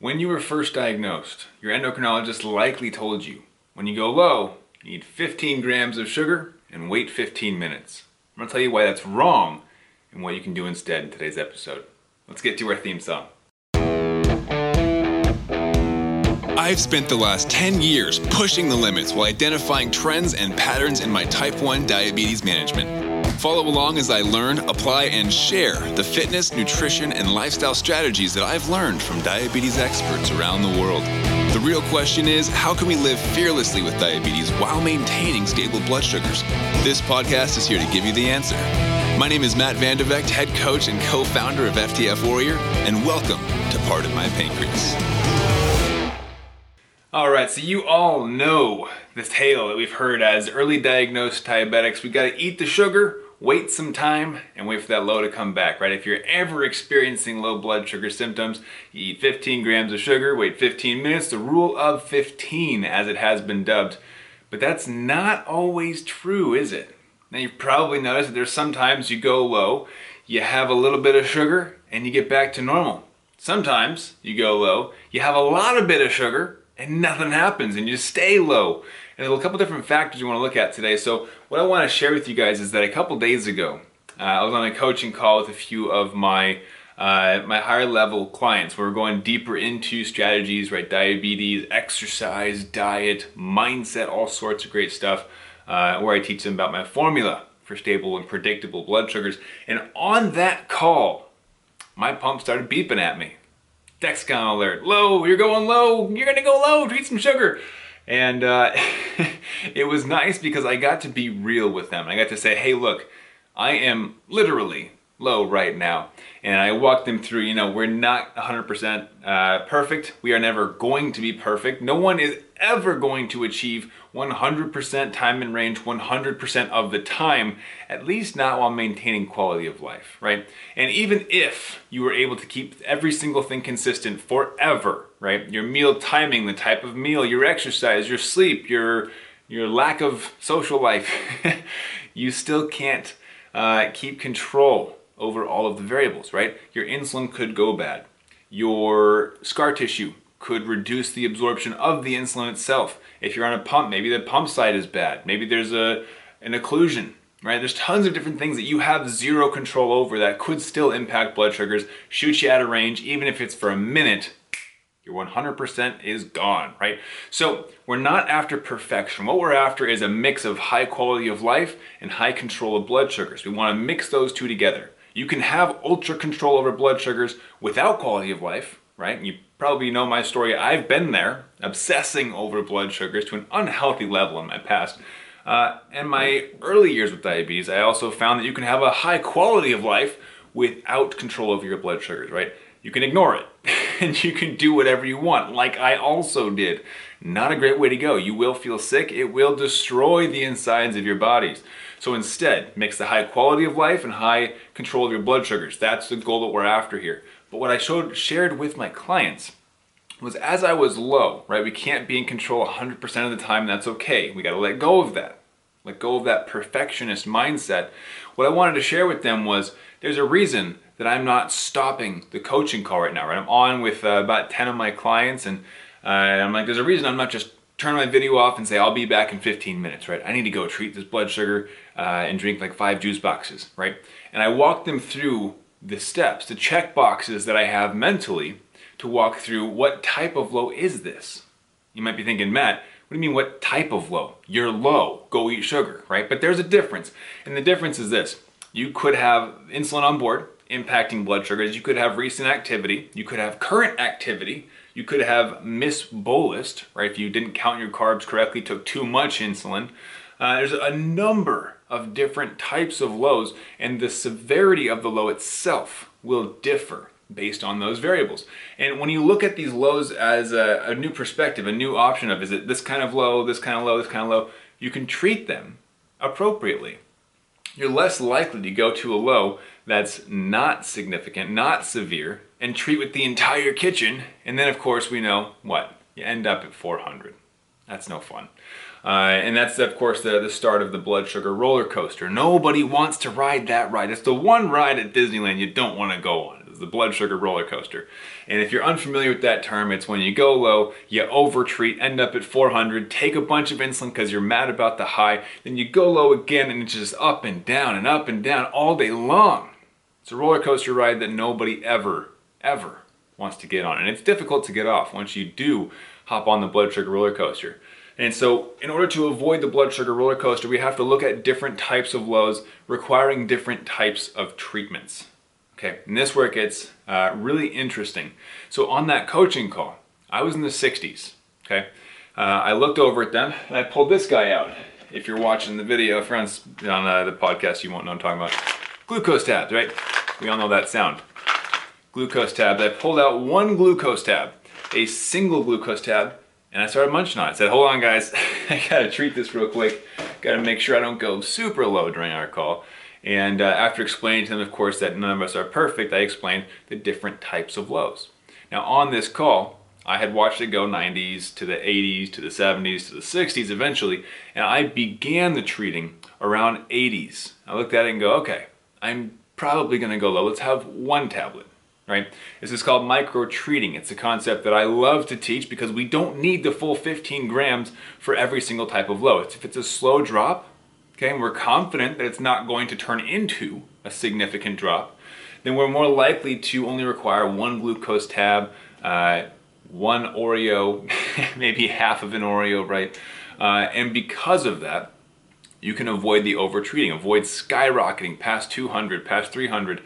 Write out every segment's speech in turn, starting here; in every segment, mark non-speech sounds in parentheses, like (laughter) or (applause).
When you were first diagnosed, your endocrinologist likely told you when you go low, you need 15 grams of sugar and wait 15 minutes. I'm to tell you why that's wrong and what you can do instead in today's episode. Let's get to our theme song. I've spent the last 10 years pushing the limits while identifying trends and patterns in my type 1 diabetes management. Follow along as I learn, apply, and share the fitness, nutrition, and lifestyle strategies that I've learned from diabetes experts around the world. The real question is how can we live fearlessly with diabetes while maintaining stable blood sugars? This podcast is here to give you the answer. My name is Matt Vande Vegte, head coach and co founder of FTF Warrior, and welcome to Part of My Pancreas. All right, so you all know this tale that we've heard as early diagnosed diabetics. We got to eat the sugar wait some time and wait for that low to come back, right? If you're ever experiencing low blood sugar symptoms, you eat 15 grams of sugar, wait 15 minutes, the rule of 15 as it has been dubbed. But that's not always true, is it? Now you've probably noticed that there's sometimes you go low, you have a little bit of sugar, and you get back to normal. Sometimes you go low, you have a lot of bit of sugar, and nothing happens, and you stay low. And there's a couple different factors you want to look at today. So what I want to share with you guys is that a couple days ago, uh, I was on a coaching call with a few of my uh, my higher level clients. We are going deeper into strategies, right? Diabetes, exercise, diet, mindset, all sorts of great stuff. Uh, where I teach them about my formula for stable and predictable blood sugars. And on that call, my pump started beeping at me. Dexcom alert, low, you're going low, you're gonna go low, treat some sugar. And uh, (laughs) it was nice because I got to be real with them. I got to say, hey, look, I am literally low right now. And I walked them through, you know, we're not 100% uh, perfect. We are never going to be perfect. No one is ever going to achieve 100% time and range 100% of the time, at least not while maintaining quality of life, right? And even if you were able to keep every single thing consistent forever, right? Your meal timing, the type of meal, your exercise, your sleep, your your lack of social life, (laughs) you still can't uh, keep control over all of the variables, right? Your insulin could go bad. Your scar tissue could reduce the absorption of the insulin itself. If you're on a pump, maybe the pump site is bad. Maybe there's a an occlusion, right? There's tons of different things that you have zero control over that could still impact blood sugars, shoot you out of range, even if it's for a minute. Your 100% is gone, right? So we're not after perfection. What we're after is a mix of high quality of life and high control of blood sugars. We want to mix those two together. You can have ultra control over blood sugars without quality of life, right? You probably know my story. I've been there, obsessing over blood sugars to an unhealthy level in my past. Uh, in my early years with diabetes, I also found that you can have a high quality of life without control over your blood sugars, right? You can ignore it (laughs) and you can do whatever you want, like I also did. Not a great way to go. You will feel sick, it will destroy the insides of your bodies. So instead, mix the high quality of life and high control of your blood sugars. That's the goal that we're after here. But what I showed shared with my clients was as I was low, right? We can't be in control 100% of the time, that's okay. We got to let go of that. Let go of that perfectionist mindset. What I wanted to share with them was there's a reason that I'm not stopping the coaching call right now, right? I'm on with uh, about 10 of my clients and uh, I'm like, there's a reason I'm not just turn my video off and say, I'll be back in 15 minutes, right? I need to go treat this blood sugar uh, and drink like five juice boxes, right? And I walk them through the steps, the check boxes that I have mentally to walk through what type of low is this? You might be thinking, Matt, what do you mean what type of low? You're low, go eat sugar, right? But there's a difference. And the difference is this. You could have insulin on board impacting blood sugars. You could have recent activity. You could have current activity you could have misbolused, right? If you didn't count your carbs correctly, took too much insulin. Uh, there's a number of different types of lows, and the severity of the low itself will differ based on those variables. And when you look at these lows as a, a, new perspective, a new option of is it this kind of low, this kind of low, this kind of low, you can treat them appropriately. You're less likely to go to a low that's not significant, not severe, and treat with the entire kitchen. And then, of course, we know what? You end up at 400. That's no fun. Uh, and that's, of course, the, the start of the blood sugar roller coaster. Nobody wants to ride that ride. It's the one ride at Disneyland you don't want to go on. It's the blood sugar roller coaster. And if you're unfamiliar with that term, it's when you go low, you overtreat, end up at 400, take a bunch of insulin because you're mad about the high, then you go low again and it's just up and down and up and down all day long. It's a roller coaster ride that nobody ever, ever wants to get on. And it's difficult to get off once you do hop on the blood sugar roller coaster. And so, in order to avoid the blood sugar roller coaster, we have to look at different types of lows requiring different types of treatments. Okay, and this where it gets uh, really interesting. So, on that coaching call, I was in the 60s. Okay, uh, I looked over at them and I pulled this guy out. If you're watching the video, friends on uh, the podcast, you won't know I'm talking about. Glucose tabs, right? We all know that sound. Glucose tabs. I pulled out one glucose tab, a single glucose tab, and I started munching on it. I said, hold on guys, (laughs) I gotta treat this real quick. Gotta make sure I don't go super low during our call. And uh, after explaining to them, of course, that none of us are perfect, I explained the different types of lows. Now on this call, I had watched it go 90s to the 80s to the 70s to the 60s eventually, and I began the treating around 80s. I looked at it and go, okay, I'm probably gonna go low. Let's have one tablet right? This is called micro treating. It's a concept that I love to teach because we don't need the full 15 grams for every single type of. It's, if it's a slow drop, okay, and we're confident that it's not going to turn into a significant drop, then we're more likely to only require one glucose tab, uh, one Oreo, (laughs) maybe half of an Oreo, right? Uh, and because of that, you can avoid the over treating, avoid skyrocketing past 200, past 300,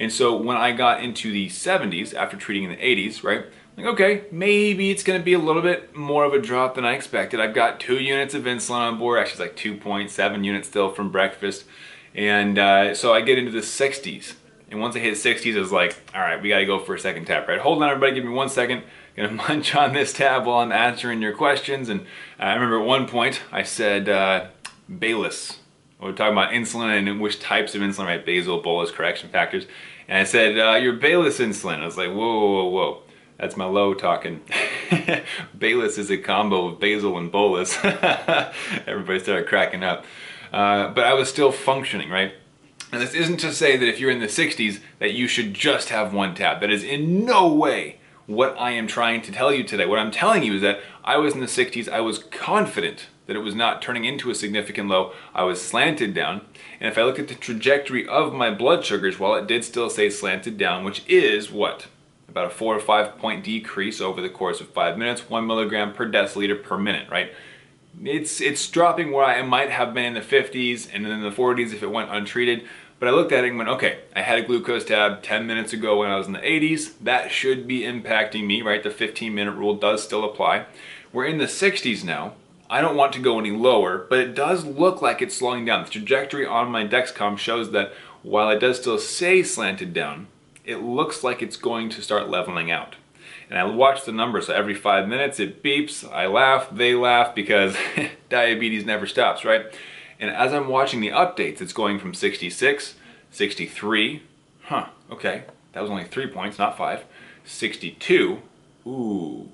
and so when I got into the 70s after treating in the 80s, right? Like, okay, maybe it's gonna be a little bit more of a drop than I expected. I've got two units of insulin on board, actually it's like 2.7 units still from breakfast. And uh, so I get into the 60s. And once I hit 60s, I was like, all right, we gotta go for a second tab, right? Hold on everybody, give me one second. Gonna (laughs) munch on this tab while I'm answering your questions. And I remember at one point I said, uh, Baylis. We're talking about insulin and which types of insulin, right? Basal, bolus, correction factors. And I said, uh, your Baylis insulin. I was like, whoa, whoa, whoa. That's my low talking. (laughs) Baylis is a combo of basal and bolus. (laughs) Everybody started cracking up. Uh, but I was still functioning, right? And this isn't to say that if you're in the 60s that you should just have one tab. That is in no way what I am trying to tell you today. What I'm telling you is that I was in the 60s, I was confident that it was not turning into a significant low. I was slanted down. And if I look at the trajectory of my blood sugars, well, it did still say slanted down, which is what? About a four or five point decrease over the course of five minutes, one milligram per deciliter per minute, right? It's, it's dropping where I might have been in the 50s and then in the 40s if it went untreated. But I looked at it and went, okay, I had a glucose tab 10 minutes ago when I was in the 80s. That should be impacting me, right? The 15 minute rule does still apply. We're in the 60s now. I don't want to go any lower, but it does look like it's slowing down. The trajectory on my Dexcom shows that while it does still say slanted down, it looks like it's going to start leveling out. And I watch the numbers, so every five minutes it beeps, I laugh, they laugh, because (laughs) diabetes never stops, right? And as I'm watching the updates, it's going from 66, 63, huh, okay, that was only three points, not five, 62, ooh,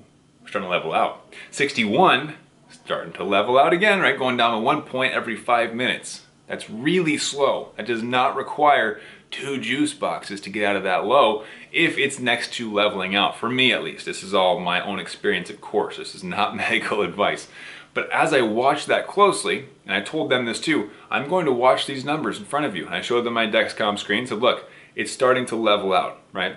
starting to level out. 61, starting to level out again, right? Going down to one point every five minutes. That's really slow. That does not require two juice boxes to get out of that low if it's next to leveling out. For me, at least. This is all my own experience, of course. This is not (laughs) medical advice. But as I watched that closely, and I told them this too, I'm going to watch these numbers in front of you. And I showed them my Dexcom screen, said, look, it's starting to level out, right?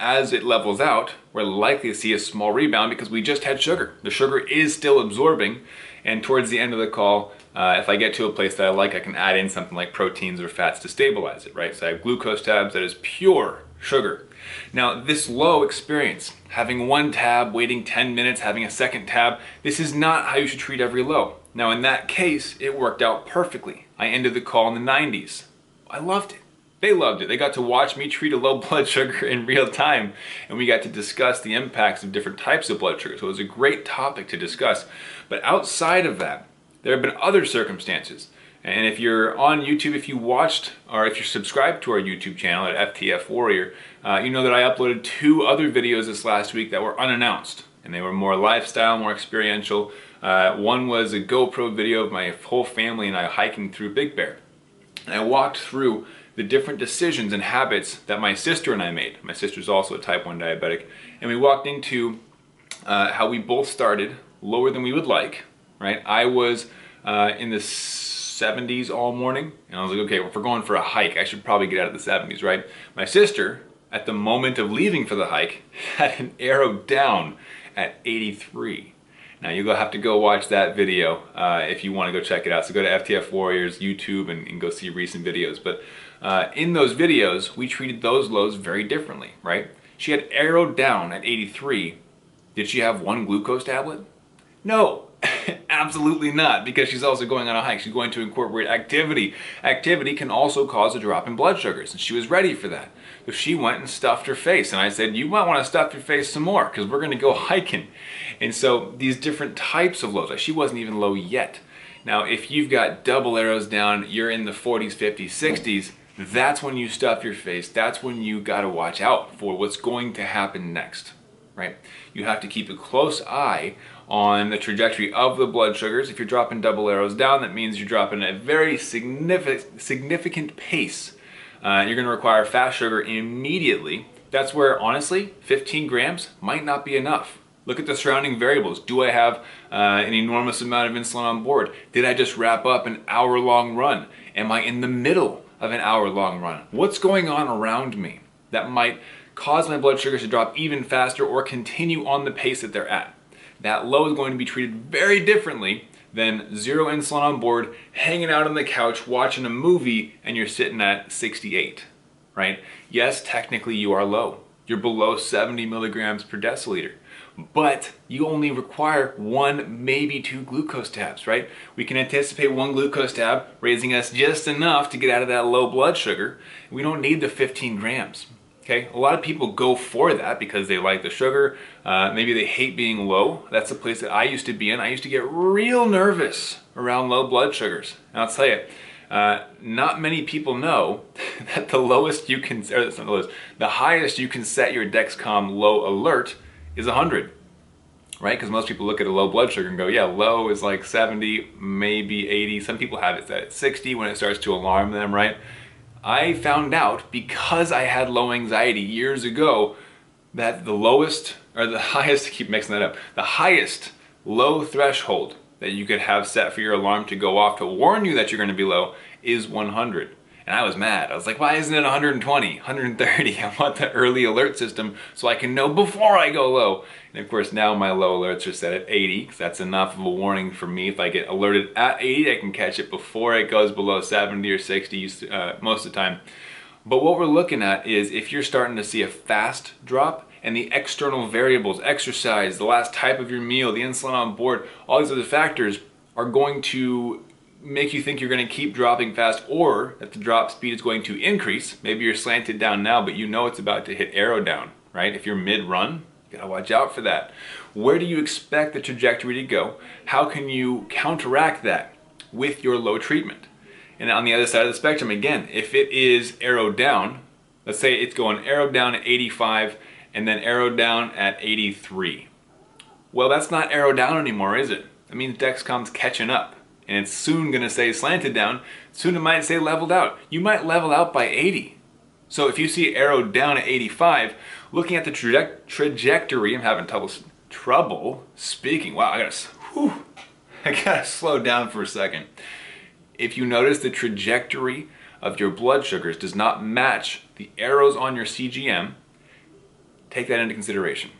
As it levels out, we're likely to see a small rebound because we just had sugar. The sugar is still absorbing, and towards the end of the call, uh, if I get to a place that I like, I can add in something like proteins or fats to stabilize it, right? So I have glucose tabs that is pure sugar. Now, this low experience, having one tab, waiting 10 minutes, having a second tab, this is not how you should treat every low. Now, in that case, it worked out perfectly. I ended the call in the 90s. I loved it. They loved it. They got to watch me treat a low (laughs) blood sugar in real time, and we got to discuss the impacts of different types of blood sugar. So it was a great topic to discuss. But outside of that, there have been other circumstances. And if you're on YouTube, if you watched or if you're subscribed to our YouTube channel at FTF Warrior, uh, you know that I uploaded two other videos this last week that were unannounced. and they were more lifestyle, more experiential. Uh, one was a GoPro video of my whole family and I hiking through Big Bear. And I walked through the different decisions and habits that my sister and I made. My sister's also a type 1 diabetic. And we walked into uh, how we both started lower than we would like, right? I was uh, in the 70s all morning, and I was like, okay, well, if we're going for a hike, I should probably get out of the 70s, right? My sister, at the moment of leaving for the hike, (laughs) had an arrow down at 83. Now you'll have to go watch that video uh, if you want to go check it out. So go to FTF Warriors YouTube and, and go see recent videos. But uh, in those videos, we treated those lows very differently, right? She had arrowed down at 83. Did she have one glucose tablet? No, (laughs) absolutely not, because she's also going on a hike. She's going to incorporate activity. Activity can also cause a drop in blood sugars, and she was ready for that. So she went and stuffed her face, and I said, you might want to stuff your face some more, because we're going to go hiking. And so these different types of lows, like she wasn't even low yet. Now, if you've got double arrows down, you're in the 40s, 50s, 60s, that's when you stuff your face. That's when you got to watch out for what's going to happen next, right? You have to keep a close eye on the trajectory of the blood sugars. If you're dropping double arrows down, that means you're dropping at a very significant, significant pace. Uh, you're to require fast sugar immediately. That's where, honestly, 15 grams might not be enough. Look at the surrounding variables. Do I have uh, an enormous amount of insulin on board? Did I just wrap up an hour long run? Am I in the middle of an hour long run? What's going on around me that might cause my blood sugars to drop even faster or continue on the pace that they're at? That low is going to be treated very differently than zero insulin on board, hanging out on the couch, watching a movie, and you're sitting at 68, right? Yes, technically you are low. You're below 70 milligrams per deciliter, but you only require one, maybe two glucose tabs, right? We can anticipate one glucose tab raising us just enough to get out of that low blood sugar. We don't need the 15 grams. Okay, a lot of people go for that because they like the sugar. Uh, maybe they hate being low. That's the place that I used to be in. I used to get real nervous around low blood sugars. And I'll tell you, uh, not many people know (laughs) that the lowest you can, or not the lowest, the highest you can set your Dexcom low alert is 100 right? Because most people look at a low blood sugar and go, yeah, low is like 70, maybe 80. Some people have it set at 60 when it starts to alarm them, right? I found out because I had low anxiety years ago that the lowest, or the (laughs) highest, I keep mixing that up, the highest low threshold that you could have set for your alarm to go off to warn you that you're going to be low is 100. And I was mad. I was like, why isn't it 120, 130? (laughs) I want the early alert system so I can know before I go low. And of course now my low alerts are set at 80 because that's enough of a warning for me. If I get alerted at 80, I can catch it before it goes below 70 or 60 uh, most of the time. But what we're looking at is if you're starting to see a fast drop and the external variables, exercise, the last type of your meal, the insulin on board, all these other factors are going to make you think you're going to keep dropping fast or that the drop speed is going to increase. Maybe you're slanted down now, but you know it's about to hit arrow down, right? If you're mid-run, you gotta watch out for that. Where do you expect the trajectory to go? How can you counteract that with your low treatment? And on the other side of the spectrum, again, if it is arrow down, let's say it's going arrow down at 85 and then arrow down at 83. Well, that's not arrow down anymore, is it? That means Dexcom's catching up and it's soon going to say slanted down. Soon it might say leveled out. You might level out by 80. So if you see arrow down at 85, looking at the traje trajectory, I'm having trouble, trouble speaking. Wow, I gotta, (laughs) I gotta slow down for a second. If you notice the trajectory of your blood sugars does not match the arrows on your CGM, take that into consideration.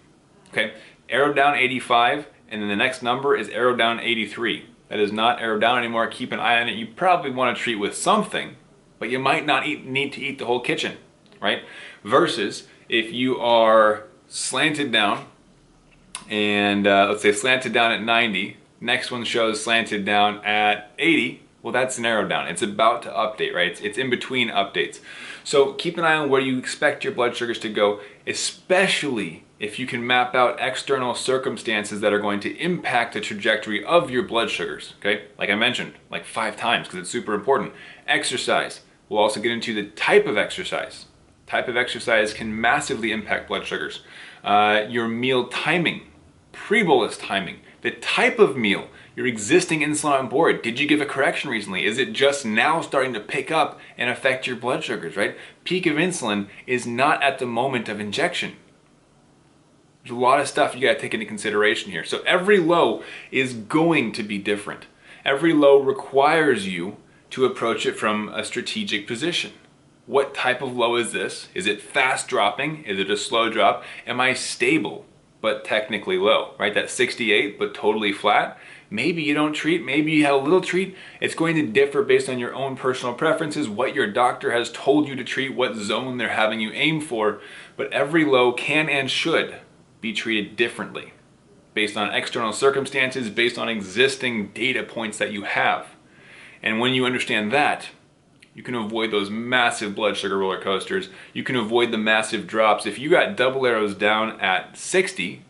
Okay, arrow down 85, and then the next number is arrow down 83 that is not arrow down anymore, keep an eye on it. You probably want to treat with something, but you might not eat, need to eat the whole kitchen, right? Versus if you are slanted down, and uh, let's say slanted down at 90, next one shows slanted down at 80, well that's narrowed down. It's about to update, right? It's, it's in between updates. So keep an eye on where you expect your blood sugars to go, especially if you can map out external circumstances that are going to impact the trajectory of your blood sugars, okay? Like I mentioned, like five times, because it's super important. Exercise. We'll also get into the type of exercise. Type of exercise can massively impact blood sugars. Uh, your meal timing, pre-bolus timing, the type of meal, your existing insulin on board. Did you give a correction recently? Is it just now starting to pick up and affect your blood sugars, right? Peak of insulin is not at the moment of injection. There's a lot of stuff you got to take into consideration here. So every low is going to be different. Every low requires you to approach it from a strategic position. What type of low is this? Is it fast dropping? Is it a slow drop? Am I stable but technically low, right? That's 68 but totally flat. Maybe you don't treat, maybe you have a little treat. It's going to differ based on your own personal preferences, what your doctor has told you to treat, what zone they're having you aim for. But every low can and should be treated differently based on external circumstances, based on existing data points that you have. And when you understand that, you can avoid those massive blood sugar roller coasters. You can avoid the massive drops. If you got double arrows down at 60,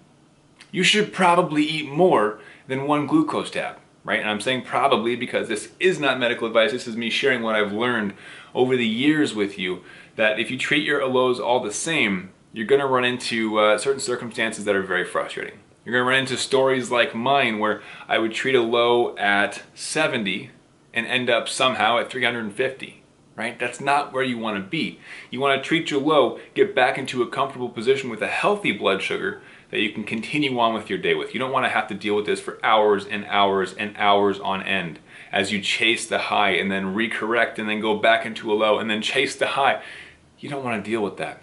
you should probably eat more than one glucose tab, right? And I'm saying probably because this is not medical advice. This is me sharing what I've learned over the years with you that if you treat your lows all the same, you're going to run into uh, certain circumstances that are very frustrating. You're going to run into stories like mine where I would treat a low at 70 and end up somehow at 350, right? That's not where you want to be. You want to treat your low, get back into a comfortable position with a healthy blood sugar that you can continue on with your day with. You don't want to have to deal with this for hours and hours and hours on end as you chase the high and then recorrect and then go back into a low and then chase the high. You don't want to deal with that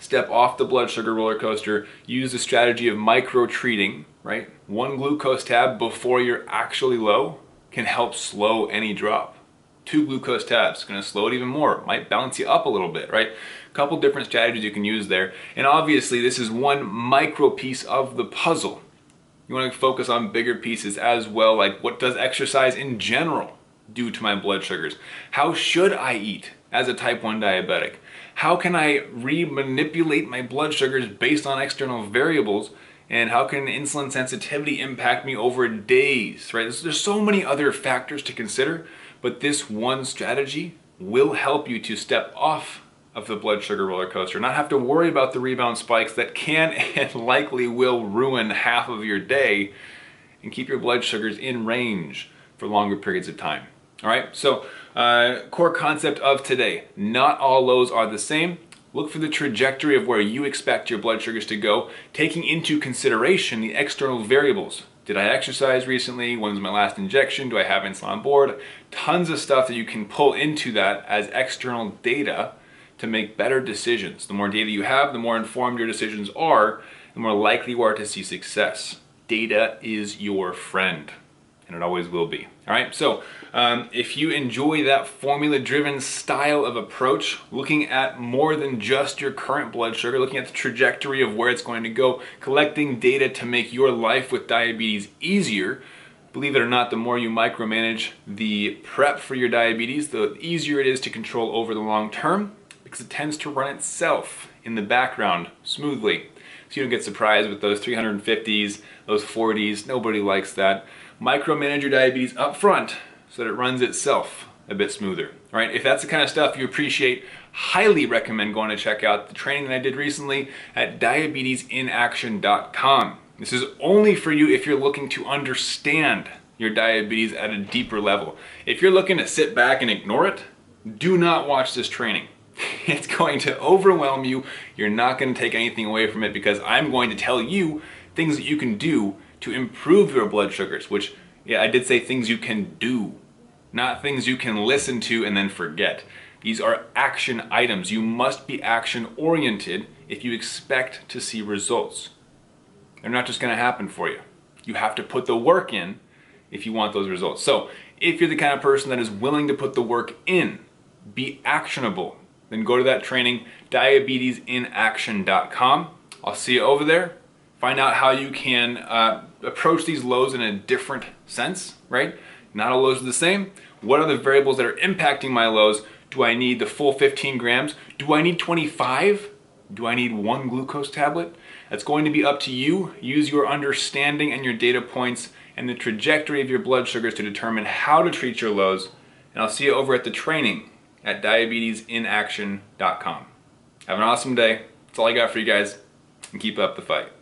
step off the blood sugar roller coaster, use the strategy of micro treating, right? One glucose tab before you're actually low can help slow any drop. Two glucose tabs, gonna slow it even more, might balance you up a little bit, right? A couple different strategies you can use there. And obviously this is one micro piece of the puzzle. You wanna focus on bigger pieces as well, like what does exercise in general do to my blood sugars? How should I eat as a type 1 diabetic? How can I re-manipulate my blood sugars based on external variables? And how can insulin sensitivity impact me over days, right? There's, there's so many other factors to consider, but this one strategy will help you to step off of the blood sugar roller coaster, not have to worry about the rebound spikes that can (laughs) and likely will ruin half of your day and keep your blood sugars in range for longer periods of time. All right, so uh, core concept of today, not all lows are the same. Look for the trajectory of where you expect your blood sugars to go, taking into consideration the external variables. Did I exercise recently? When was my last injection? Do I have insulin on board? Tons of stuff that you can pull into that as external data to make better decisions. The more data you have, the more informed your decisions are, the more likely you are to see success. Data is your friend and it always will be. All right, so um, if you enjoy that formula driven style of approach, looking at more than just your current blood sugar, looking at the trajectory of where it's going to go, collecting data to make your life with diabetes easier, believe it or not, the more you micromanage the prep for your diabetes, the easier it is to control over the long term because it tends to run itself in the background smoothly. So you don't get surprised with those 350s, those 40s, nobody likes that micromanage your diabetes up front so that it runs itself a bit smoother. Right, if that's the kind of stuff you appreciate, highly recommend going to check out the training that I did recently at diabetesinaction.com. This is only for you if you're looking to understand your diabetes at a deeper level. If you're looking to sit back and ignore it, do not watch this training. (laughs) It's going to overwhelm you. You're not going to take anything away from it because I'm going to tell you things that you can do to improve your blood sugars, which, yeah, I did say things you can do, not things you can listen to and then forget. These are action items. You must be action oriented if you expect to see results. They're not just going to happen for you. You have to put the work in if you want those results. So, if you're the kind of person that is willing to put the work in, be actionable, then go to that training, diabetesinaction.com. I'll see you over there. Find out how you can uh, approach these lows in a different sense, right? Not all lows are the same. What are the variables that are impacting my lows? Do I need the full 15 grams? Do I need 25? Do I need one glucose tablet? That's going to be up to you. Use your understanding and your data points and the trajectory of your blood sugars to determine how to treat your lows. And I'll see you over at the training at diabetesinaction.com. Have an awesome day. That's all I got for you guys. And keep up the fight.